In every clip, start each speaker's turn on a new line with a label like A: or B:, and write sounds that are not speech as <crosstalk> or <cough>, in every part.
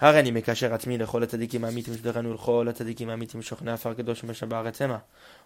A: הריני מקשר עצמי לכל הצדיקים האמיתים שדרנו ולכל הצדיקים האמיתים שוכני עפר קדוש ומשם בארץ המה.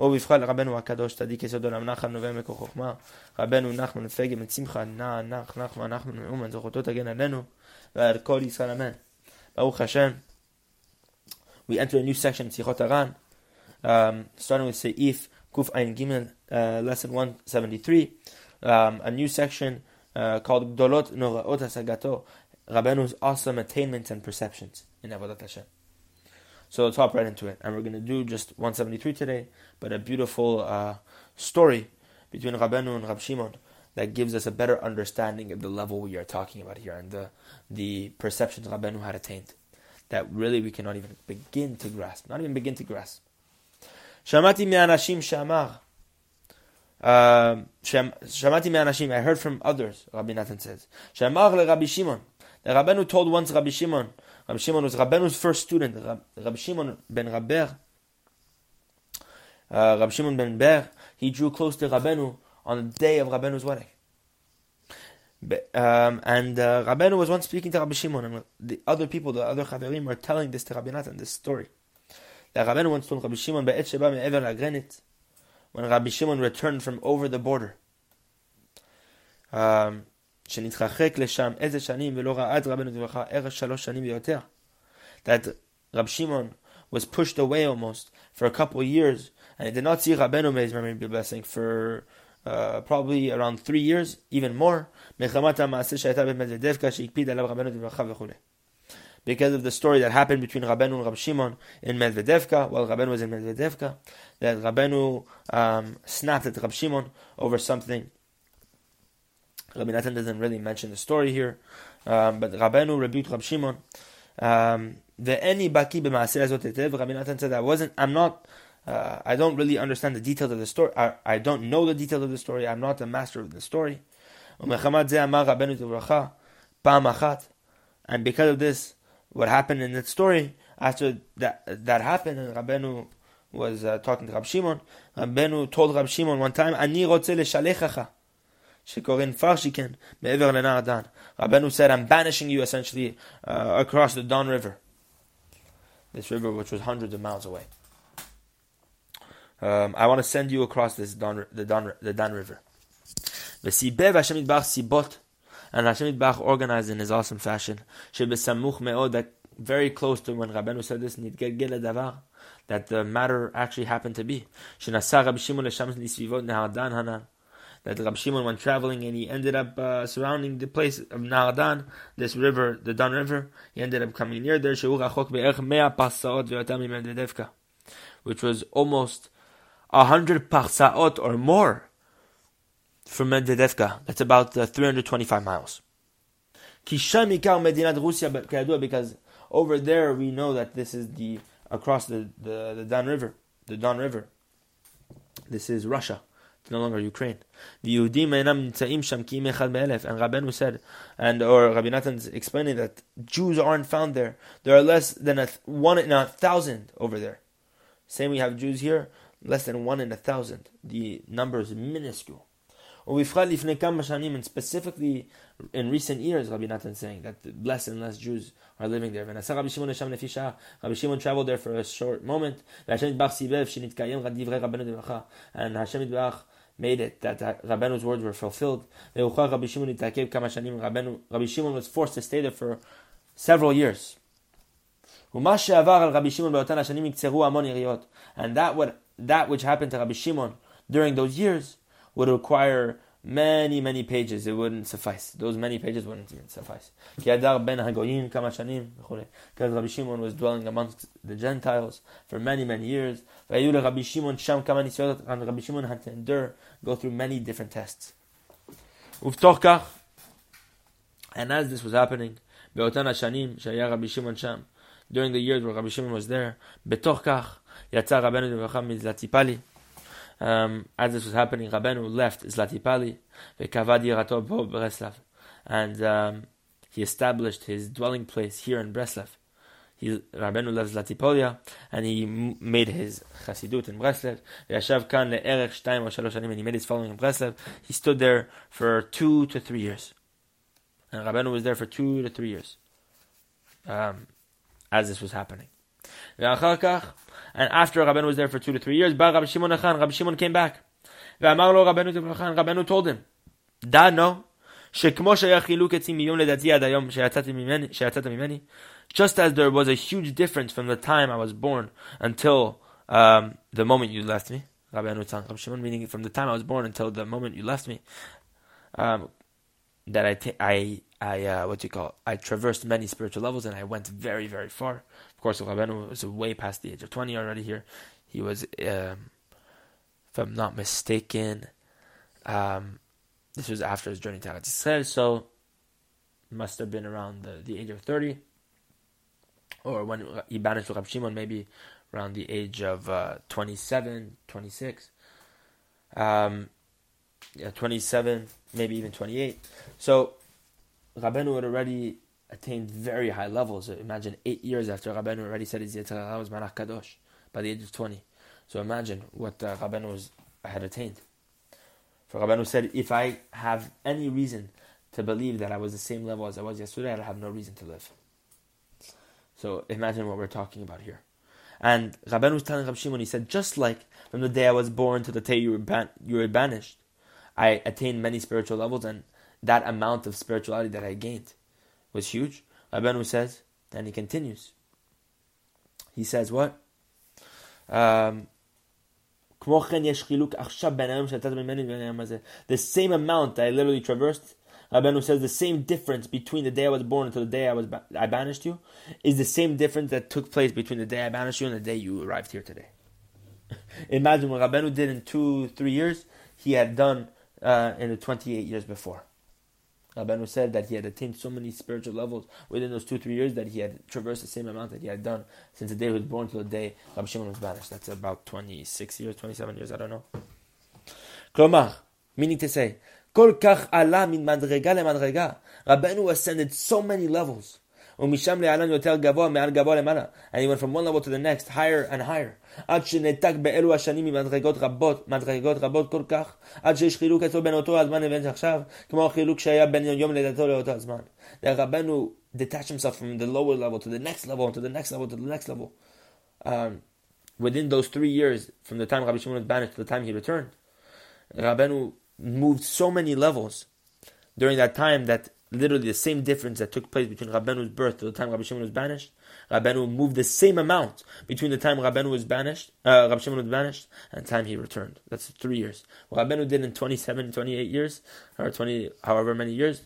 A: ובבחר לרבנו הקדוש צדיק יסוד עולם נחל נובע מקור חוכמה. רבנו נחמן פגם את שמחה נע נח נחמן נחמן מאומן זכותו תגן עלינו ועל כל ישראל אמן. ברוך השם. We enter a new section in Sichot Aran, um, starting with Seif Kuf Ein Gimel, uh, lesson 173, um, a new section uh, called Gdolot Noraot Asagato, Rabbenu's awesome attainments and perceptions in Avodat Hashem. So let's hop right into it. And we're going to do just 173 today, but a beautiful uh, story between Rabbeinu and Rab Shimon that gives us a better understanding of the level we are talking about here and the, the perceptions Rabbeinu had attained that really we cannot even begin to grasp. Not even begin to grasp. Shamati me'anashim shamar. Um, shamati me'anashim. I heard from others, Rabbi Nathan says. Shamar le Rabbi Shimon the Rabbenu told once Rabbi Shimon, Rabbi Shimon was Rabbenu's first student, Rabbi Shimon ben Rabber, uh, Rabbi Shimon ben Ber, he drew close to Rabbenu on the day of Rabbenu's wedding. Um, and uh, Rabbenu was once speaking to Rabbi Shimon, and the other people, the other Chaverim, were telling this to Rabbi Nathan, this story. That Rabbenu once told Rabbi Shimon, Be'et Sheba Me'ever Lagrenit, when Rabbi Shimon returned from over the border. Um, שנתרחק לשם איזה שנים ולא ראה את רבנו דברך ערך שלוש שנים ויותר. That Rabbi Shimon was pushed away almost for a couple of years and he did not see Rabbeinu may his memory be blessing for uh, probably around three years, even more. Because of the story that happened between Rabbeinu and Rabbi Shimon in Medvedevka, while Rabbeinu was in Medvedevka, that Rabbeinu um, snapped at Rabbi Shimon over something Rabbi Nathan doesn't really mention the story here, um, but Rabbeinu rebuked Rabbi Shimon. Um, the any baki b'maaser Rabbi Nathan said, "I wasn't. I'm not. Uh, I don't really understand the details of the story. I, I, don't know the details of the story. I'm not the master of the story." And because of this, what happened in that story after that that happened, and Rabbeinu was uh, talking to Rab Shimon. Rabbeinu told Rab Shimon one time, "Ani rotze Shekorin Farshikin, Me'ever Lena'adan. Rabbanu said, I'm banishing you essentially uh, across the Don River. This river, which was hundreds of miles away. Um, I want to send you across this Don, the, Don, the Don River. V'sibev Hashem Yitbach Sibot. And Hashem Yitbach organized in his awesome fashion. Shebesamuch Me'od, that very close to when Rabbanu said this, Nitgelgel Davar that the matter actually happened to be that Rab Shimon went traveling and he ended up uh, surrounding the place of Naradan, this river, the Don River. He ended up coming near there, which was almost a hundred parsaot or more from Medvedevka. That's about uh, 325 miles. Because over there we know that this is the across the, the, the Don River, the Don River. This is Russia no longer Ukraine. And Rabbeinu said, and or Rabbi Nathan's explaining that Jews aren't found there. There are less than a th- one in a thousand over there. Same we have Jews here, less than one in a thousand. The number is minuscule. And specifically in recent years, Rabbi Nathan saying that less and less Jews are living there. Rabbi Shimon traveled there for a short moment. And Hashem made it that Rabbenu's words were fulfilled. Rabbi Shimon was forced to stay there for several years. And that what that which happened to Rabbi Shimon during those years would require many, many pages. It wouldn't suffice. Those many pages wouldn't even suffice. Because Rabbi Shimon was dwelling amongst the Gentiles for many, many years. And Rabbi Shimon had to endure, go through many different tests. And as this was happening, during the years where Rabbi Shimon was there, בתוך כך יצא רבנו דברך מזלציפלי um, as this was happening, Rabenu left Zlatipali, Vekavad Yirato Breslav, and um, he established his dwelling place here in Breslav. He, Rabenu left Zlatipolia, and he made his Chasidut in Breslav. Yashav kan le'erech shtayim or shalosh and he made his following in Breslav. He stood there for two to three years. And Rabenu was there for two to three years. Um, as this was happening. And after Rabbeinu was there for two to three years, Rabbi Shimon Achan, Rabbi Shimon came back. Rabbeinu told him, Da no, שכמו שהיה חילוק עצים מיום לדעתי עד היום שיצאת ממני, just as there was a huge difference from the time I was born until um, the moment you left me, Rabbi Anutzan, Rabbi Shimon, meaning from the time I was born until the moment you left me, um, that I, t- I, I, uh, what do you call it? I traversed many spiritual levels and I went very, very far. Of course, Rabbeinu was way past the age of 20 already here. He was, um, if I'm not mistaken, um, this was after his journey to Eretz Yisrael, so must have been around the, the age of 30, or when he banished Rab Shimon, maybe around the age of uh, 27, 26, um, yeah, 27, maybe even 28. So Rabbeinu had already attained very high levels. Imagine eight years after Rabbeinu already said his Yetzirah was Malach Kadosh by the age of 20. So imagine what uh, was, had attained. For Rabbeinu said, if I have any reason to believe that I was the same level as I was yesterday, I have no reason to live. So imagine what we're talking about here. And Rabbeinu was telling Rab Shimon, he said, just like from the day I was born to the day you were, ban- you were banished, I attained many spiritual levels, and that amount of spirituality that I gained was huge. Rabbeinu says, and he continues. He says what? Um, the same amount I literally traversed, Rabbeinu says the same difference between the day I was born until the day I was I banished you is the same difference that took place between the day I banished you and the day you arrived here today. <laughs> Imagine what Rabbeinu did in two, three years, he had done uh, in the 28 years before. Rabbeinu said that he had attained so many spiritual levels within those two, three years that he had traversed the same amount that he had done since the day he was born to the day Rabbi Shimon was banished. That's about 26 years, 27 years, I don't know. Klomar, meaning to say, Kol kach ala min madrega le madrega. Rabbeinu ascended so many levels. ומשם להלן יותר גבוה, מעל גבוה למעלה. And he went from one level to the next, higher and higher. עד שנתק באלו השנים ממדרגות רבות, מדרגות רבות כל כך, עד שיש חילוק אצלו בין אותו הזמן לבין עכשיו, כמו החילוק שהיה בין יום לידתו לאותו הזמן. רבנו detached himself from the lower level to the next level, to the next level, to the next level. Um, within those three years, from the time Rabbi Shimon was banished to the time he returned, Rabbeinu moved so many levels during that time that literally the same difference that took place between Rabbeinu's birth to the time Rabbi Shimon was banished, Rabbeinu moved the same amount between the time Rabbeinu was banished, uh, Rabbi Shimon was banished, and the time he returned. That's three years. What Rabbeinu did in 27, 28 years, or 20, however many years,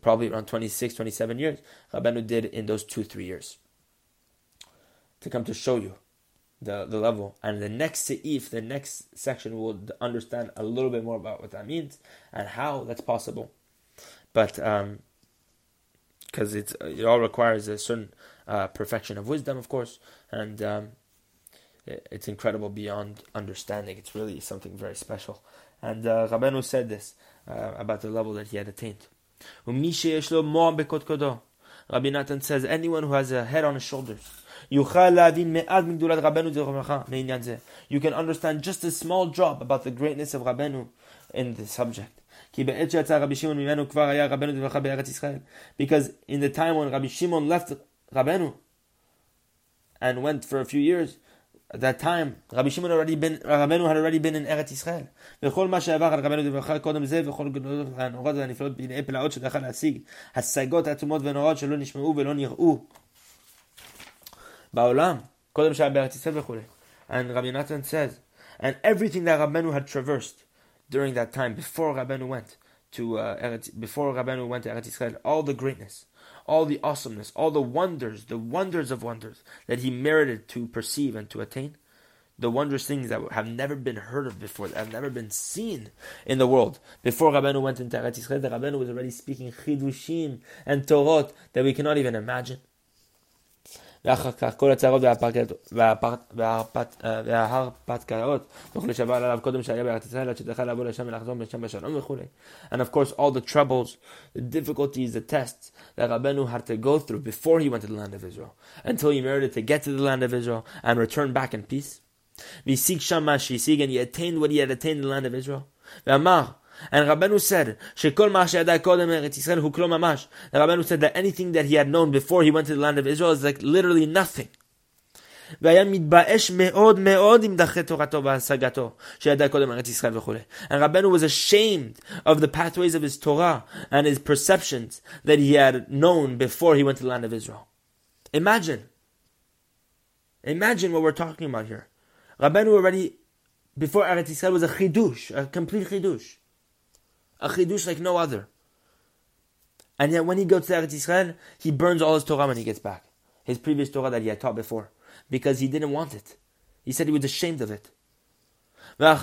A: probably around 26, 27 years, Rabbeinu did in those two, three years. To come to show you the, the level. And the next seif, the next section, will understand a little bit more about what that means and how that's possible. But because um, it it all requires a certain uh, perfection of wisdom, of course, and um, it, it's incredible beyond understanding. It's really something very special. And uh, said this uh, about the level that he had attained. Rabbi Natan says, anyone who has a head on his shoulders, you can understand just a small drop about the greatness of Rabbeinu in the subject. Because in the time when Rabbi Shimon left Rabbeinu and went for a few years, at that time, Rabbi Shimon already been, Rabbeinu had already been in Eretz Yisrael. וכל מה שעבר על רבנו דברך קודם זה, וכל גדולות הנורות והנפלאות בנאי פלאות שדחה להשיג, השגות עצומות ונוראות שלא נשמעו ולא נראו בעולם, קודם שהיה בארץ ישראל וכו'. And Rabbi Nathan says, and everything that Rabbeinu had traversed during that time, before Rabbeinu went to uh, Eretz, before Rabbeinu went to Eretz Yisrael, all the greatness, all the awesomeness, all the wonders, the wonders of wonders that he merited to perceive and to attain, the wondrous things that have never been heard of before, that have never been seen in the world. Before Rabbeinu went into Eretz Yisrael, the Rabbeinu was already speaking chidushim and torot that we cannot even imagine. ואחר כך כל הצהרות וההרפתקאות תוכלו לשבר עליו קודם שהיה בארץ ישראל עד שתוכל לבוא לשם ולחזור משם בשלום וכולי. And of course all the troubles, the difficulties, the tests that Rabbeinu had to go through before he went to the land of Israel until he merited to get to the land of Israel and return back in peace. והשיג שם מה שהשיג and he attained what he had attained in the land of Israel. ואמר And Rabbeinu said, Shekol Mashayadai Kodem Eretz Yisrael Huklo Mamash. The Rabbeinu said that anything that he had known before he went to the land of Israel is like literally nothing. והיה מתבאש מאוד מאוד עם דרכי תורתו והשגתו, שידע קודם ארץ ישראל וכו'. And Rabbeinu was ashamed of the pathways of his Torah and his perceptions that he had known before he went to the land of Israel. Imagine. Imagine what we're talking about here. Rabbeinu already, before Eretz Yisrael, was a chidush, a complete chidush. A chidush like no other. And yet when he goes to Eretz Yisrael, he burns all his Torah when he gets back. His previous Torah that he had taught before because he didn't want it. He said he was ashamed of it. And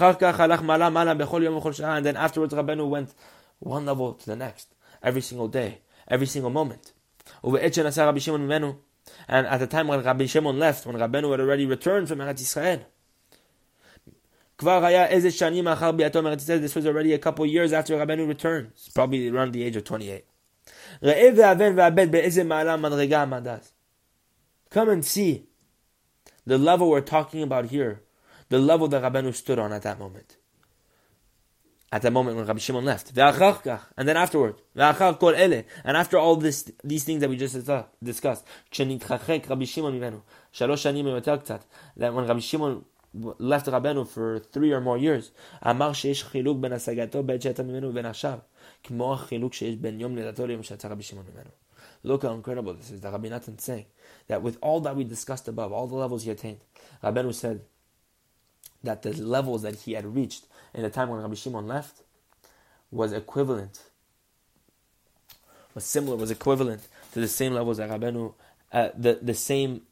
A: then afterwards, Rabbeinu went one level to the next, every single day, every single moment. And at the time when Rabbi Shimon left, when Rabbeinu had already returned from Eretz Israel, this was already a couple years after Rabbeinu returned, probably around the age of 28. Come and see the level we're talking about here, the level that Rabbeinu stood on at that moment. At that moment when Rabbi Shimon left. And then afterward. And after all this, these things that we just discussed. That when Rabbi Shimon left Rabbeinu for three or more years, אמר שיש חילוק בין השגתו בעת שיצא ממנו ובין עכשיו, כמו החילוק שיש בין יום לידתו ליום שיצא רבי שמעון ממנו. Look how incredible this is. The Rabbi Natan saying that with all that we discussed above, all the levels he attained, Rabbeinu said that the levels that he had reached in the time when Rabbi Shimon left was equivalent, was similar, was equivalent to the same levels that Rabbeinu, uh, the the same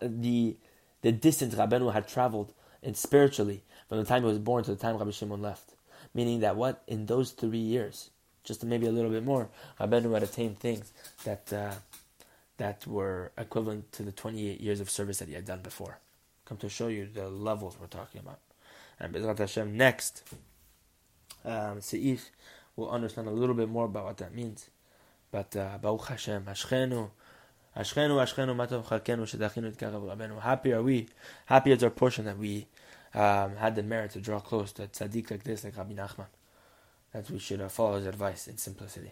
A: the the distance Rabbeinu had traveled and spiritually from the time he was born to the time Rabbi Shimon left. Meaning that what in those three years, just maybe a little bit more, Rabbeinu had attained things that uh, that were equivalent to the 28 years of service that he had done before. Come to show you the levels we're talking about. And Bezrat Hashem, next, um, Seif will understand a little bit more about what that means. But uh, Baruch Hashem, Ashchenu, Matov Rabbeinu. Happy are we, happy is our portion that we um, had the merit to draw close to a tzaddik like this, like Rabbi Nachman that we should uh, follow his advice in simplicity.